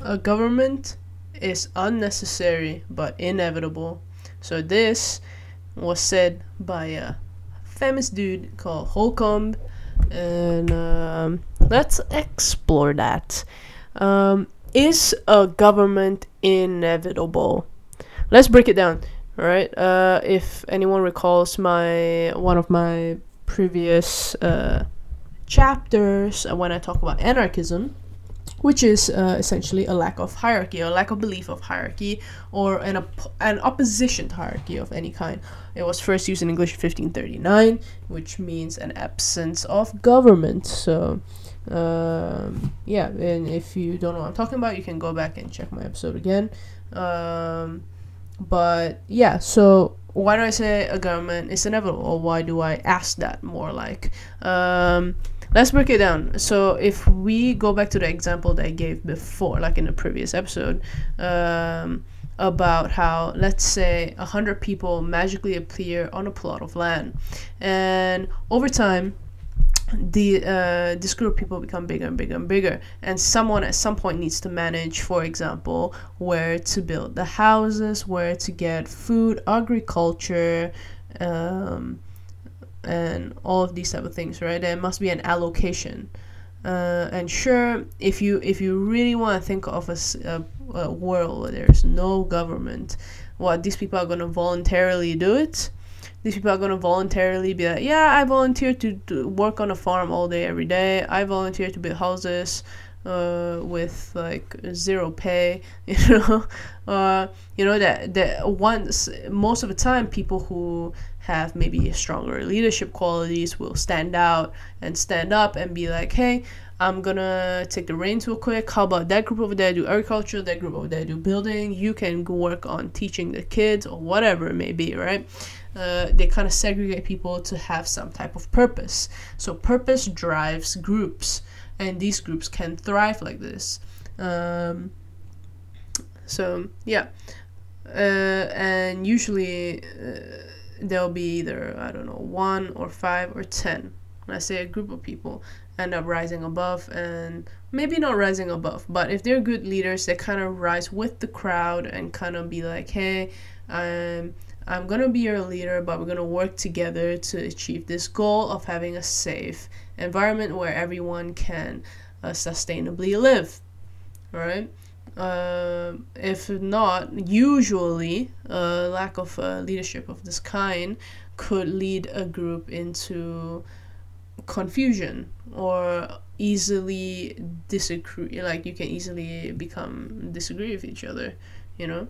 a government is unnecessary but inevitable. So this was said by a famous dude called Holcomb, and um, let's explore that. Um, is a government inevitable? Let's break it down. All right. Uh, if anyone recalls my one of my previous uh, chapters uh, when I talk about anarchism, which is uh, essentially a lack of hierarchy, a lack of belief of hierarchy, or an, op- an opposition to hierarchy of any kind. It was first used in English in 1539, which means an absence of government. So, um, yeah, and if you don't know what I'm talking about, you can go back and check my episode again. Um, but yeah, so why do I say a government is inevitable, or why do I ask that more like? Um, let's break it down. So if we go back to the example that I gave before, like in the previous episode, um, about how let's say a hundred people magically appear on a plot of land, and over time the uh, this group of people become bigger and bigger and bigger and someone at some point needs to manage for example where to build the houses where to get food agriculture um, and all of these type of things right? There must be an allocation. Uh, and sure if you if you really want to think of a, a, a world where there's no government what these people are going to voluntarily do it? These people are going to voluntarily be like, yeah, I volunteer to, to work on a farm all day, every day. I volunteer to build houses uh, with like zero pay, you know. Uh, you know that that once most of the time people who have maybe stronger leadership qualities will stand out and stand up and be like, hey, I'm gonna take the reins real quick. How about that group over there do agriculture, that group over there do building? You can go work on teaching the kids or whatever it may be, right? Uh, they kind of segregate people to have some type of purpose. So purpose drives groups, and these groups can thrive like this. Um, so yeah, uh, and usually uh, there'll be either I don't know one or five or ten. Let's say a group of people end up rising above and maybe not rising above but if they're good leaders they kind of rise with the crowd and kind of be like hey I'm I'm gonna be your leader, but we're gonna work together to achieve this goal of having a safe environment where everyone can uh, sustainably live. Right? Uh, if not, usually a lack of uh, leadership of this kind could lead a group into confusion or easily disagree. Like you can easily become disagree with each other. You know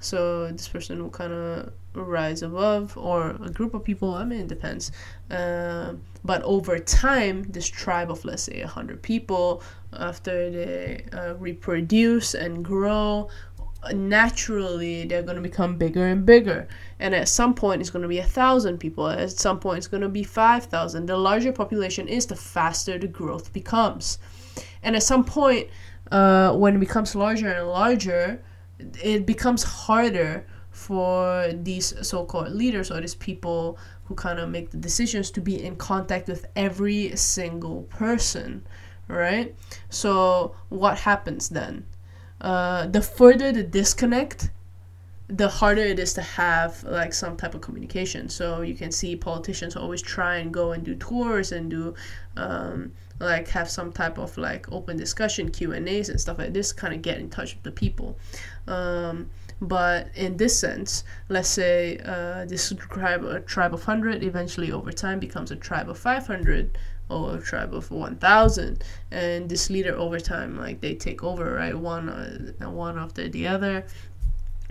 so this person will kind of rise above or a group of people i mean it depends. Uh, but over time this tribe of let's say 100 people after they uh, reproduce and grow naturally they're going to become bigger and bigger. And at some point it's going to be a thousand people. At some point it's going to be 5000 the larger population is the faster the growth becomes. And at some point uh, when it becomes larger and larger it becomes harder for these so-called leaders or these people who kind of make the decisions to be in contact with every single person right? So what happens then? Uh, the further the disconnect the harder it is to have like some type of communication. So you can see politicians always try and go and do tours and do um, like have some type of like open discussion q and a's and stuff like this kind of get in touch with the people. Um, but in this sense let's say uh, this tribe a tribe of 100 eventually over time becomes a tribe of 500 or a tribe of 1000 and this leader over time like they take over right? One uh, one after the other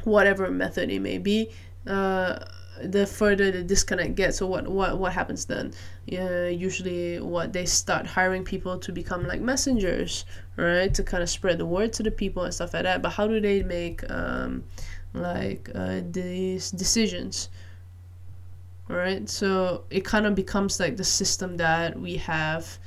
whatever method it may be uh, the further the disconnect gets so what what what happens then? Yeah usually what they start hiring people to become like messengers right? To kind of spread the word to the people and stuff like that. But how do they make um like uh, these decisions? Right so it kind of becomes like the system that we have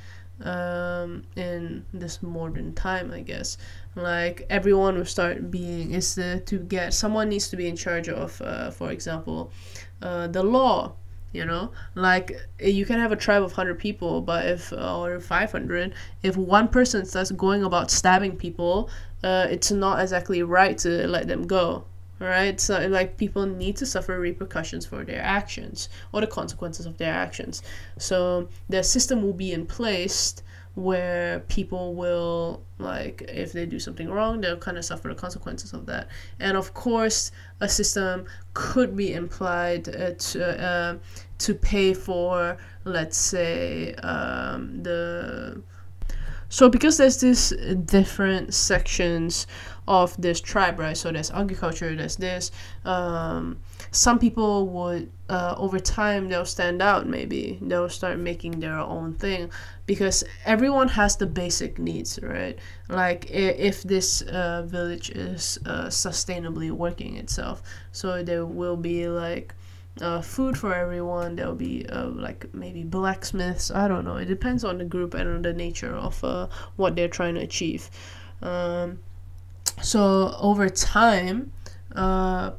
um, in this modern time i guess. Like everyone will start being is the, to get someone needs to be in charge of uh, for example uh, the law you know? Like you can have a tribe of 100 people but if or 500 if one person starts going about stabbing people uh, it's not exactly right to let them go right? So like people need to suffer repercussions for their actions or the consequences of their actions. So the system will be in place where people will like if they do something wrong they'll kind of suffer the consequences of that. And of course a system could be implied uh, to, uh, to pay for let's say um, the so because there's these different sections of this tribe, right? So there's agriculture, there's this. Um, some people would, uh, over time, they'll stand out maybe. They'll start making their own thing because everyone has the basic needs, right? Like if this uh, village is uh, sustainably working itself. So there will be like, uh, food for everyone. There'll be uh, like maybe blacksmiths. I don't know. It depends on the group and on the nature of uh, what they're trying to achieve. Um, so over time uh,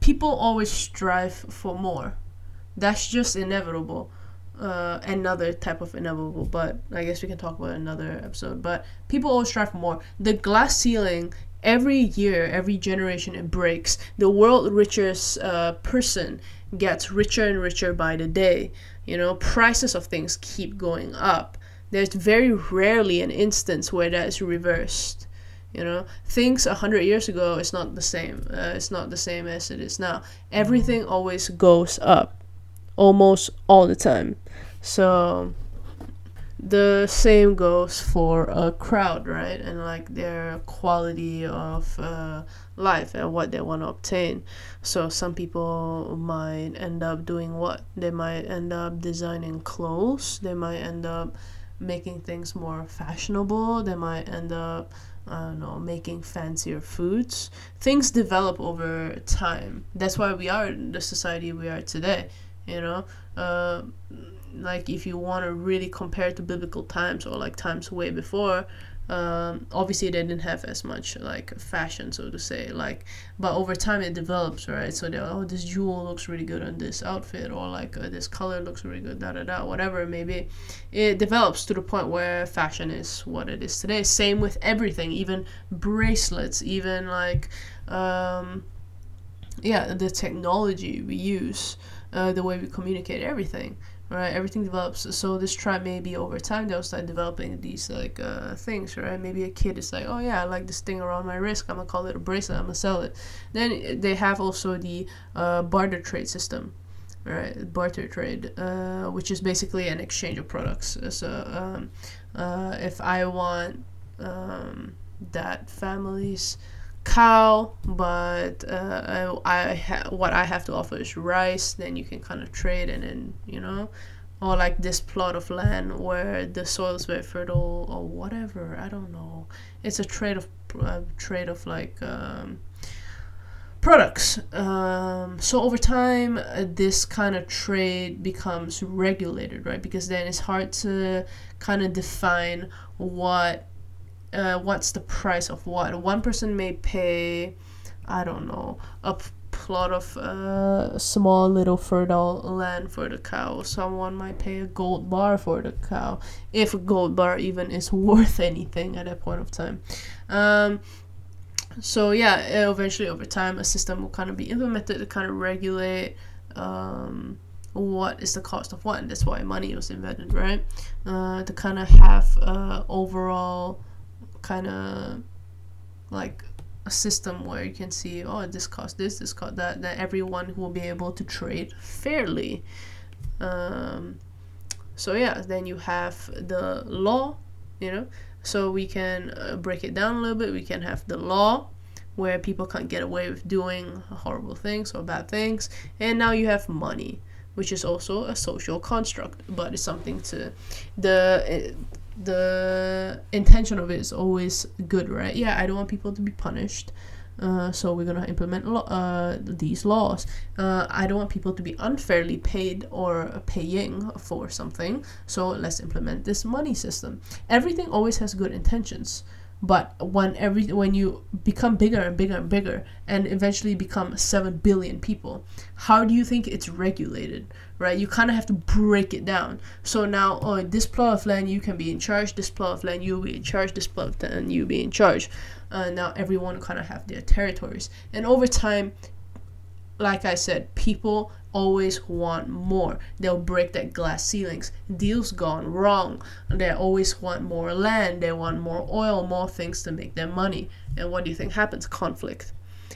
people always strive for more that's just inevitable uh, another type of inevitable but i guess we can talk about another episode. But people always strive for more. The glass ceiling every year every generation it breaks the world richest uh, person gets richer and richer by the day. You know prices of things keep going up. There's very rarely an instance where that is reversed. You know things a hundred years ago is not the same uh, it's not the same as it is now. Everything always goes up almost all the time so the same goes for a crowd right and like their quality of uh, life and what they want to obtain so some people might end up doing what they might end up designing clothes they might end up making things more fashionable they might end up I don't know, making fancier foods. Things develop over time. That's why we are the society we are today. You know, uh, like if you want to really compare to biblical times or like times way before, um, obviously they didn't have as much like fashion so to say like but over time it develops right? So they're oh this jewel looks really good on this outfit or like uh, this color looks really good da da da whatever it may be. It develops to the point where fashion is what it is today. Same with everything even bracelets even like um, yeah the technology we use uh, the way we communicate everything right? Everything develops so this tribe maybe over time they'll start developing these like uh, things right? Maybe a kid is like oh yeah i like this thing around my wrist i'm gonna call it a bracelet i'm gonna sell it. Then they have also the uh, barter trade system right? Barter trade uh, which is basically an exchange of products. So um, uh, if i want um, that family's cow, but uh, I, I ha- what I have to offer is rice. Then you can kind of trade, and then you know, or like this plot of land where the soil is very fertile, or whatever. I don't know. It's a trade of uh, trade of like. Um, products. Um, so over time, uh, this kind of trade becomes regulated, right? Because then it's hard to kind of define what uh, what's the price of what. One person may pay, I don't know, a plot of uh, small little fertile land for the cow. Someone might pay a gold bar for the cow, if a gold bar even is worth anything at that point of time. Um, so yeah, eventually over time, a system will kind of be implemented to kind of regulate. Um, what is the cost of what and that's why money was invented right uh, to kind of have uh, overall kind of like a system where you can see oh this cost this this cost that that everyone will be able to trade fairly. Um, so yeah then you have the law you know? So we can uh, break it down a little bit. We can have the law where people can't get away with doing horrible things or bad things. And now you have money which is also a social construct but it's something to the the intention of it is always good, right? Yeah, I don't want people to be punished. Uh, so we're gonna implement lo- uh, these laws. Uh, I don't want people to be unfairly paid or paying for something. So let's implement this money system. Everything always has good intentions. but when every when you become bigger and bigger and bigger and eventually become 7 billion people how do you think it's regulated right you kind of have to break it down so now oh this plot of land you can be in charge this plot of land you'll be in charge this plot of land you'll be in charge uh, now everyone kind of have their territories and over time like i said people always want more. They'll break that glass ceilings. Deals gone wrong. They always want more land. They want more oil, more things to make their money. And what do you think happens? Conflict.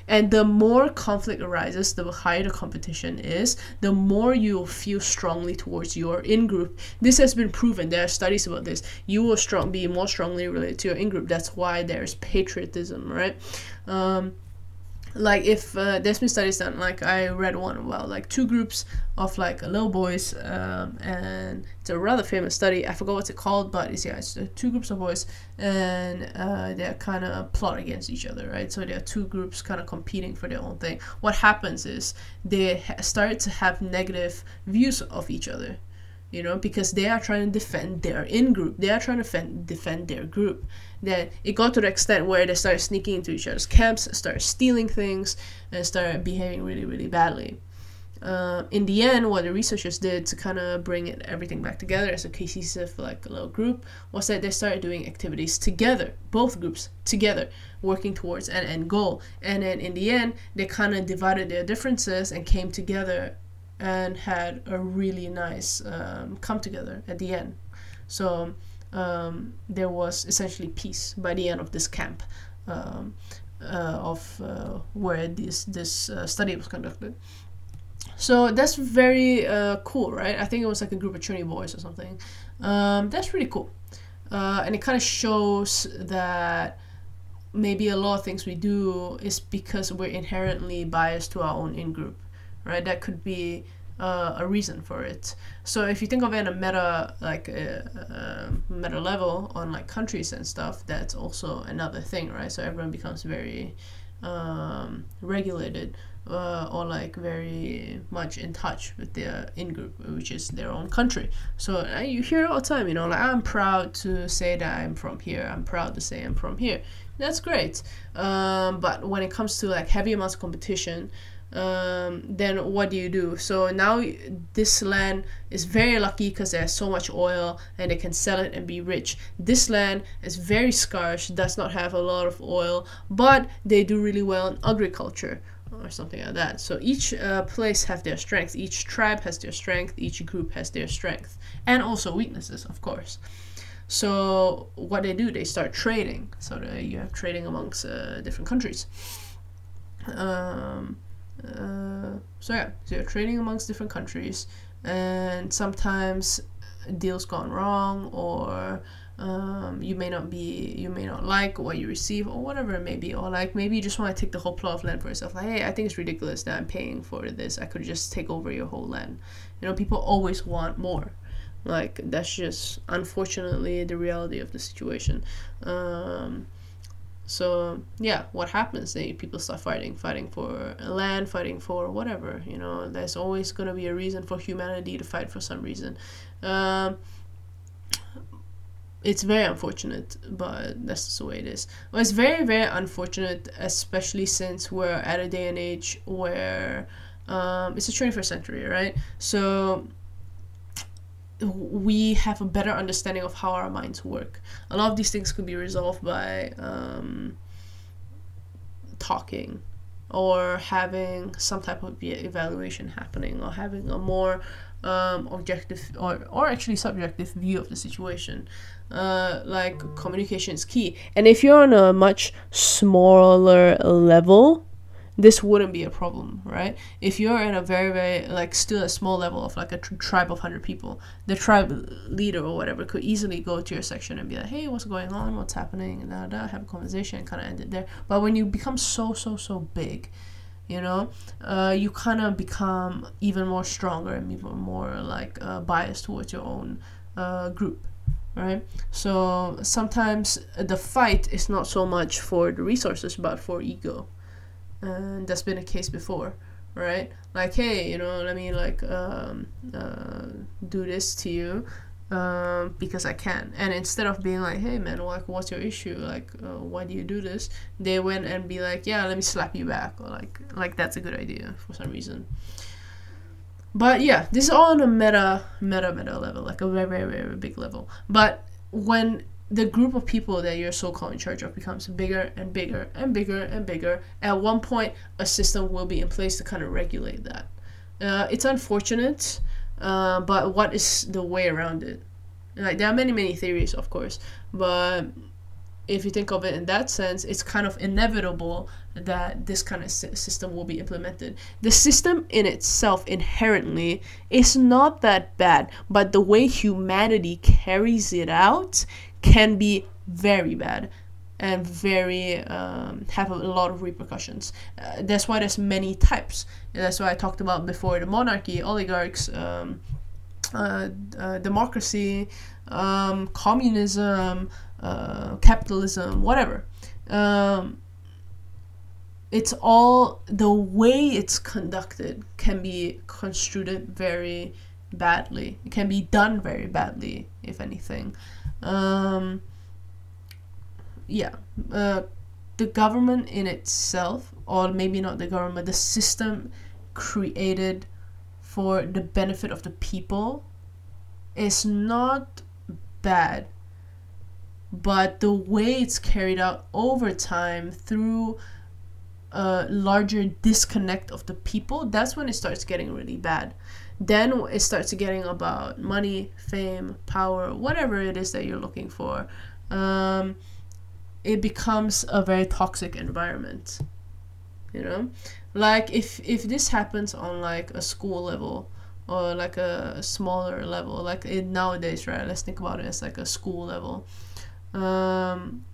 And the more conflict arises, the higher the competition is, the more you will feel strongly towards your in group. This has been proven. There are studies about this. You will strong be more strongly related to your in group. That's why there's patriotism, right? Um, like if uh, there's been studies done like i read one about like two groups of like little boys um, and it's a rather famous study. I forgot what's it called but it's yeah it's two groups of boys and uh, they're kind of plot against each other right? So there are two groups kind of competing for their own thing. What happens is they ha- start to have negative views of each other you know, because they are trying to defend their in group. They are trying to defend, defend their group. That it got to the extent where they started sneaking into each other's camps, started stealing things, and started behaving really, really badly. Uh, in the end, what the researchers did to kind of bring it everything back together as a cohesive, like a little group, was that they started doing activities together, both groups together, working towards an end goal. And then in the end, they kind of divided their differences and came together and had a really nice um, come together at the end. So um, there was essentially peace by the end of this camp um, uh, of uh, where this this uh, study was conducted. So that's very uh, cool, right? I think it was like a group of Trinity boys or something. Um, that's really cool, uh, and it kind of shows that maybe a lot of things we do is because we're inherently biased to our own in group right? That could be uh, a reason for it. So if you think of it in a meta like a, a, meta level on like countries and stuff, that's also another thing, right? So everyone becomes very um, regulated uh, or like very much in touch with their in group, which is their own country. So uh, you hear all the time, you know, like I'm proud to say that I'm from here. I'm proud to say I'm from here. That's great. Um, but when it comes to like heavy amounts of competition, um, then what do you do? So now this land is very lucky because there's so much oil and they can sell it and be rich. This land is very scarce, does not have a lot of oil, but they do really well in agriculture or something like that. So each uh, place has their strength, each tribe has their strength, each group has their strength, and also weaknesses, of course. So what they do, they start trading. So you have trading amongst uh, different countries. Um, uh, so yeah, so you're trading amongst different countries, and sometimes deals gone wrong, or um, you may not be, you may not like what you receive, or whatever it may be, or like maybe you just want to take the whole plot of land for yourself. Like, hey, I think it's ridiculous that I'm paying for this. I could just take over your whole land. You know, people always want more. Like that's just unfortunately the reality of the situation. Um, so yeah, what happens? They people start fighting, fighting for land, fighting for whatever. You know, there's always gonna be a reason for humanity to fight for some reason. Um, it's very unfortunate, but that's just the way it is. Well, it's very, very unfortunate, especially since we're at a day and age where um, it's the 21st century, right? So we have a better understanding of how our minds work. A lot of these things could be resolved by um, talking or having some type of evaluation happening or having a more um, objective or, or actually subjective view of the situation. Uh, like communication is key. And if you're on a much smaller level, this wouldn't be a problem, right? If you're in a very, very, like, still a small level of like a tr- tribe of 100 people, the tribe leader or whatever could easily go to your section and be like, hey, what's going on? What's happening? And da, da, have a conversation and kind of end it there. But when you become so, so, so big, you know, uh, you kind of become even more stronger and even more like uh, biased towards your own uh, group right? So sometimes the fight is not so much for the resources, but for ego and that's been a case before right like hey you know let me like um, uh, do this to you um, because I can. And instead of being like, hey man, like what's your issue? Like uh, why do you do this? They went and be like, yeah, let me slap you back, or like like that's a good idea for some reason. But yeah, this is all on a meta meta meta level, like a very very very big level. But when the group of people that you're so called in charge of becomes bigger and bigger and bigger and bigger. At one point, a system will be in place to kind of regulate that. Uh, it's unfortunate, uh, but what is the way around it? Like there are many many theories, of course, but if you think of it in that sense, it's kind of inevitable that this kind of system will be implemented. The system in itself inherently is not that bad, but the way humanity carries it out can be very bad and very um, have a lot of repercussions. Uh, that's why there's many types. And that's why I talked about before the monarchy, oligarchs, um, uh, uh, democracy, um, communism, uh, capitalism, whatever. Um, it's all the way it's conducted can be construed very badly. It can be done very badly, if anything. Um, yeah, uh, the government in itself, or maybe not the government, the system created for the benefit of the people is not bad. But the way it's carried out over time through a larger disconnect of the people that's when it starts getting really bad. Then it starts getting about money fame power whatever it is that you're looking for um, it becomes a very toxic environment you know? Like if if this happens on like a school level or like a, smaller level like it nowadays right let's think about it as like a school level um,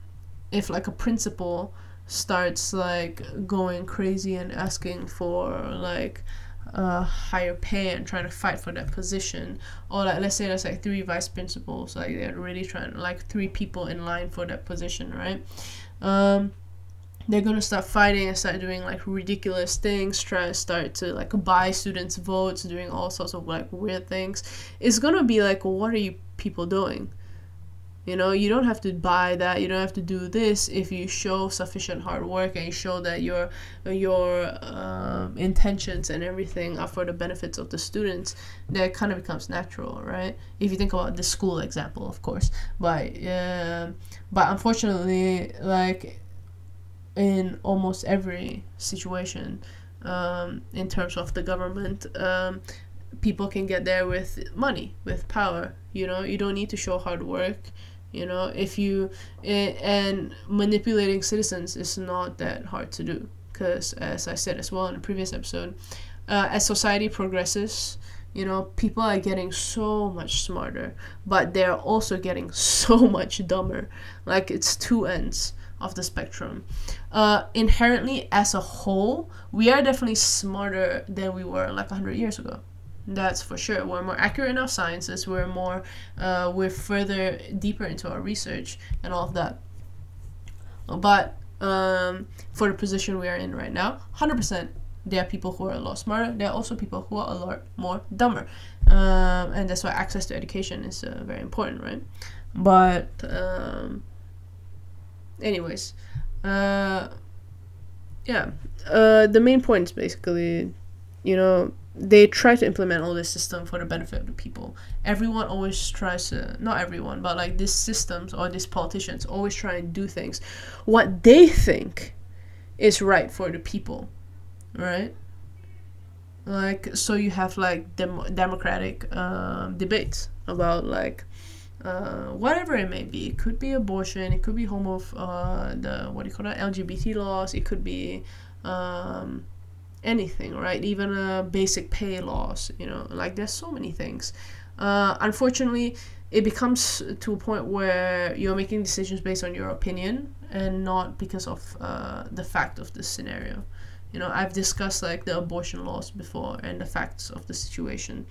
if like a principal starts like going crazy and asking for like a higher pay and trying to fight for that position. Or like let's say there's like three vice principals like they're really trying like three people in line for that position right? Um, they're gonna start fighting and start doing like ridiculous things try to start to like buy students votes doing all sorts of like weird things. It's gonna be like what are you people doing you know, you don't have to buy that. You don't have to do this if you show sufficient hard work and you show that your your um, intentions and everything are for the benefits of the students. That kind of becomes natural, right? If you think about the school example, of course. But uh, but unfortunately, like in almost every situation, um, in terms of the government. Um, people can get there with money with power you know you don't need to show hard work you know if you and manipulating citizens is not that hard to do. Because as i said as well in a previous episode uh, as society progresses you know people are getting so much smarter but they're also getting so much dumber. Like it's two ends of the spectrum. Uh, inherently as a whole we are definitely smarter than we were like 100 years ago that's for sure. We're more accurate in our sciences. We're more, uh, we're further deeper into our research and all of that. But um, for the position we are in right now, 100%, there are people who are a lot smarter. There are also people who are a lot more dumber. Um, and that's why access to education is uh, very important, right? But, um, anyways, uh, yeah, uh, the main point is basically, you know, they try to implement all this system for the benefit of the people. Everyone always tries to, not everyone, but like these systems or these politicians always try and do things what they think is right for the people, right? Like, so you have like dem- democratic um, debates about like uh, whatever it may be. It could be abortion, it could be homo, uh, the, what do you call that, LGBT laws, it could be. Um, anything, right? Even uh, basic pay laws, you know, like there's so many things. Uh, unfortunately, it becomes to a point where you're making decisions based on your opinion and not because of uh, the fact of the scenario. You know, I've discussed like the abortion laws before and the facts of the situation.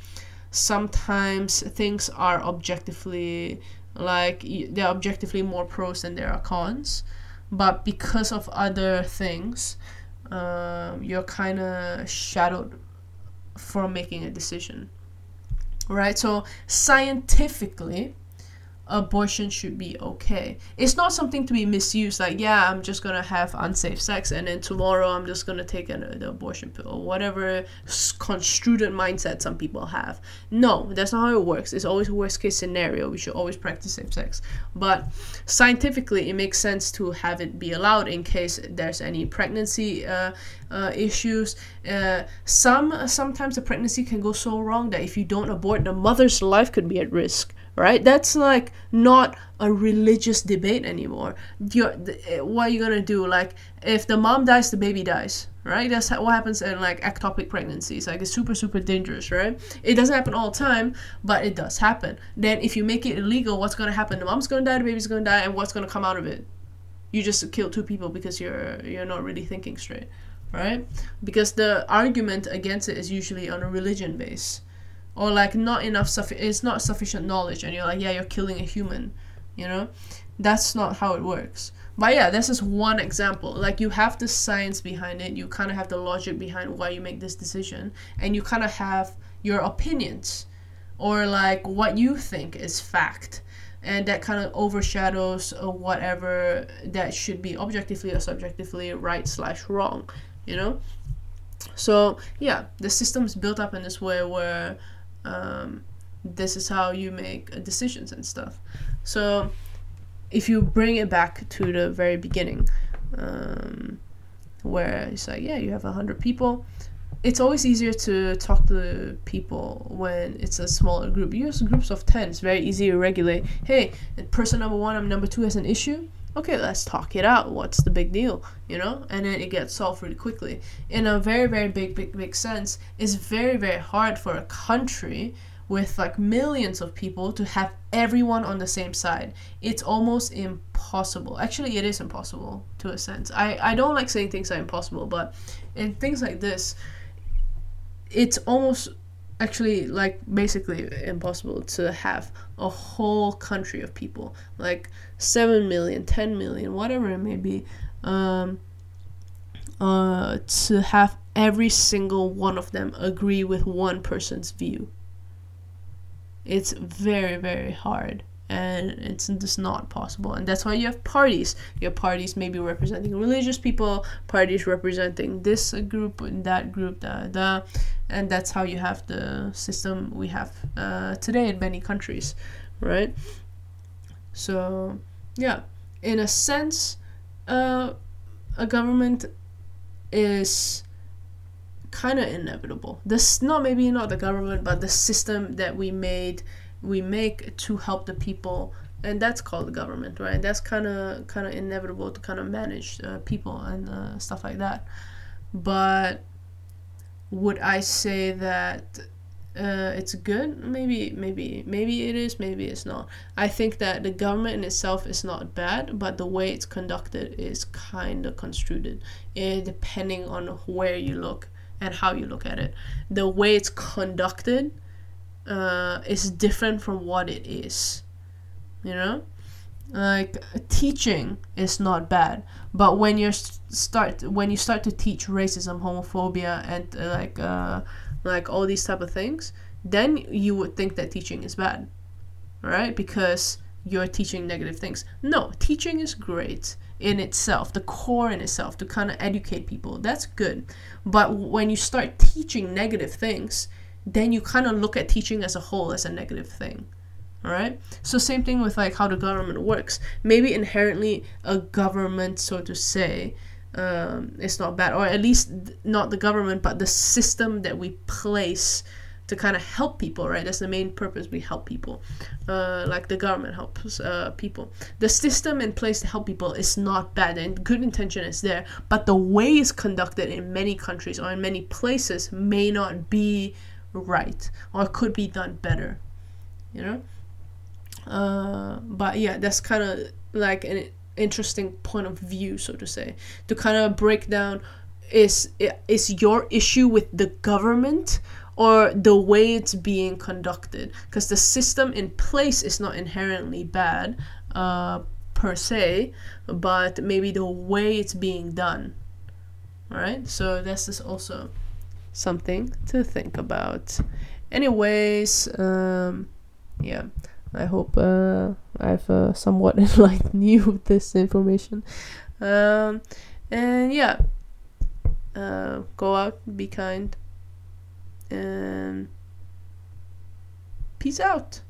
Sometimes things are objectively like they're objectively more pros than there are cons, but because of other things, um, you're kind of shadowed from making a decision. right? So scientifically, abortion should be okay. It's not something to be misused. Like, yeah, I'm just gonna have unsafe sex, and then tomorrow I'm just gonna take an, abortion pill, or whatever construed mindset some people have. No, that's not how it works. It's always a worst case scenario. We should always practice safe sex, but scientifically, it makes sense to have it be allowed in case there's any pregnancy uh, uh, issues. Uh, some sometimes the pregnancy can go so wrong that if you don't abort, the mother's life could be at risk right? That's like not a religious debate anymore. You're, eh, what are you gonna do like if the mom dies the baby dies right? That's what happens in like ectopic pregnancies. Like it's super super dangerous right? It doesn't happen all the time but it does happen. Then if you make it illegal what's gonna happen? The mom's gonna die the baby's gonna die and what's gonna come out of it? You just kill two people because you're you're not really thinking straight right? Because the argument against it is usually on a religion base or like not enough suffi- it's not sufficient knowledge and you're like yeah you're killing a human you know? That's not how it works. But yeah this is one example. Like you have the science behind it you kind of have the logic behind why you make this decision and you kind of have your opinions or like what you think is fact and that kind of overshadows whatever that should be objectively or subjectively right slash wrong you know? So yeah the system's built up in this way where um, this is how you make decisions and stuff. So if you bring it back to the very beginning, um, where it's like, yeah, you have a hundred people. It's always easier to talk to people when it's a smaller group. You use groups of ten. It's very easy to regulate. Hey, person number one and number two has an issue okay, let's talk it out. What's the big deal? You know? And then it gets solved really quickly. In a very, very big, big, big sense, it's very, very hard for a country with like millions of people to have everyone on the same side. It's almost impossible. Actually, it is impossible to a sense. I, I don't like saying things are impossible, but in things like this, it's almost actually like basically impossible to have a whole country of people. Like 7 million 10 million whatever it may be um, uh, to have every single one of them agree with one person's view. It's very very hard and it's just not possible. And that's why you have parties. You have parties maybe representing religious people parties representing this group and that group da, da, and that's how you have the system we have uh, today in many countries right? So yeah in a sense uh, a government is kind of inevitable. This not maybe not the government but the system that we made we make to help the people and that's called the government right? That's kind of kind of inevitable to kind of manage uh, people and uh, stuff like that. But would i say that uh, it's good? Maybe maybe maybe it is maybe it's not. I think that the government in itself is not bad but the way it's conducted is kind of construed eh, depending on where you look and how you look at it. The way it's conducted uh, is different from what it is. You know, like teaching is not bad, but when you start when you start to teach racism, homophobia, and uh, like uh, like all these type of things, then you would think that teaching is bad, right? Because you're teaching negative things. No, teaching is great in itself, the core in itself, to kind of educate people. That's good. But when you start teaching negative things, then you kind of look at teaching as a whole as a negative thing. All right. So same thing with like how the government works. Maybe inherently a government, so to say, um, is not bad, or at least not the government, but the system that we place to kind of help people. Right. That's the main purpose. We help people. Uh, like the government helps uh, people. The system in place to help people is not bad, and good intention is there. But the way it's conducted in many countries or in many places may not be right or could be done better you know? Uh, but yeah that's kind of like an interesting point of view so to say. To kind of break down is is your issue with the government or the way it's being conducted? Because the system in place is not inherently bad uh, per se but maybe the way it's being done. All right so that's this is also something to think about. anyways, um, yeah, I hope uh, I've uh, somewhat enlightened you with this information. Um, and yeah, uh, go out, be kind, and peace out.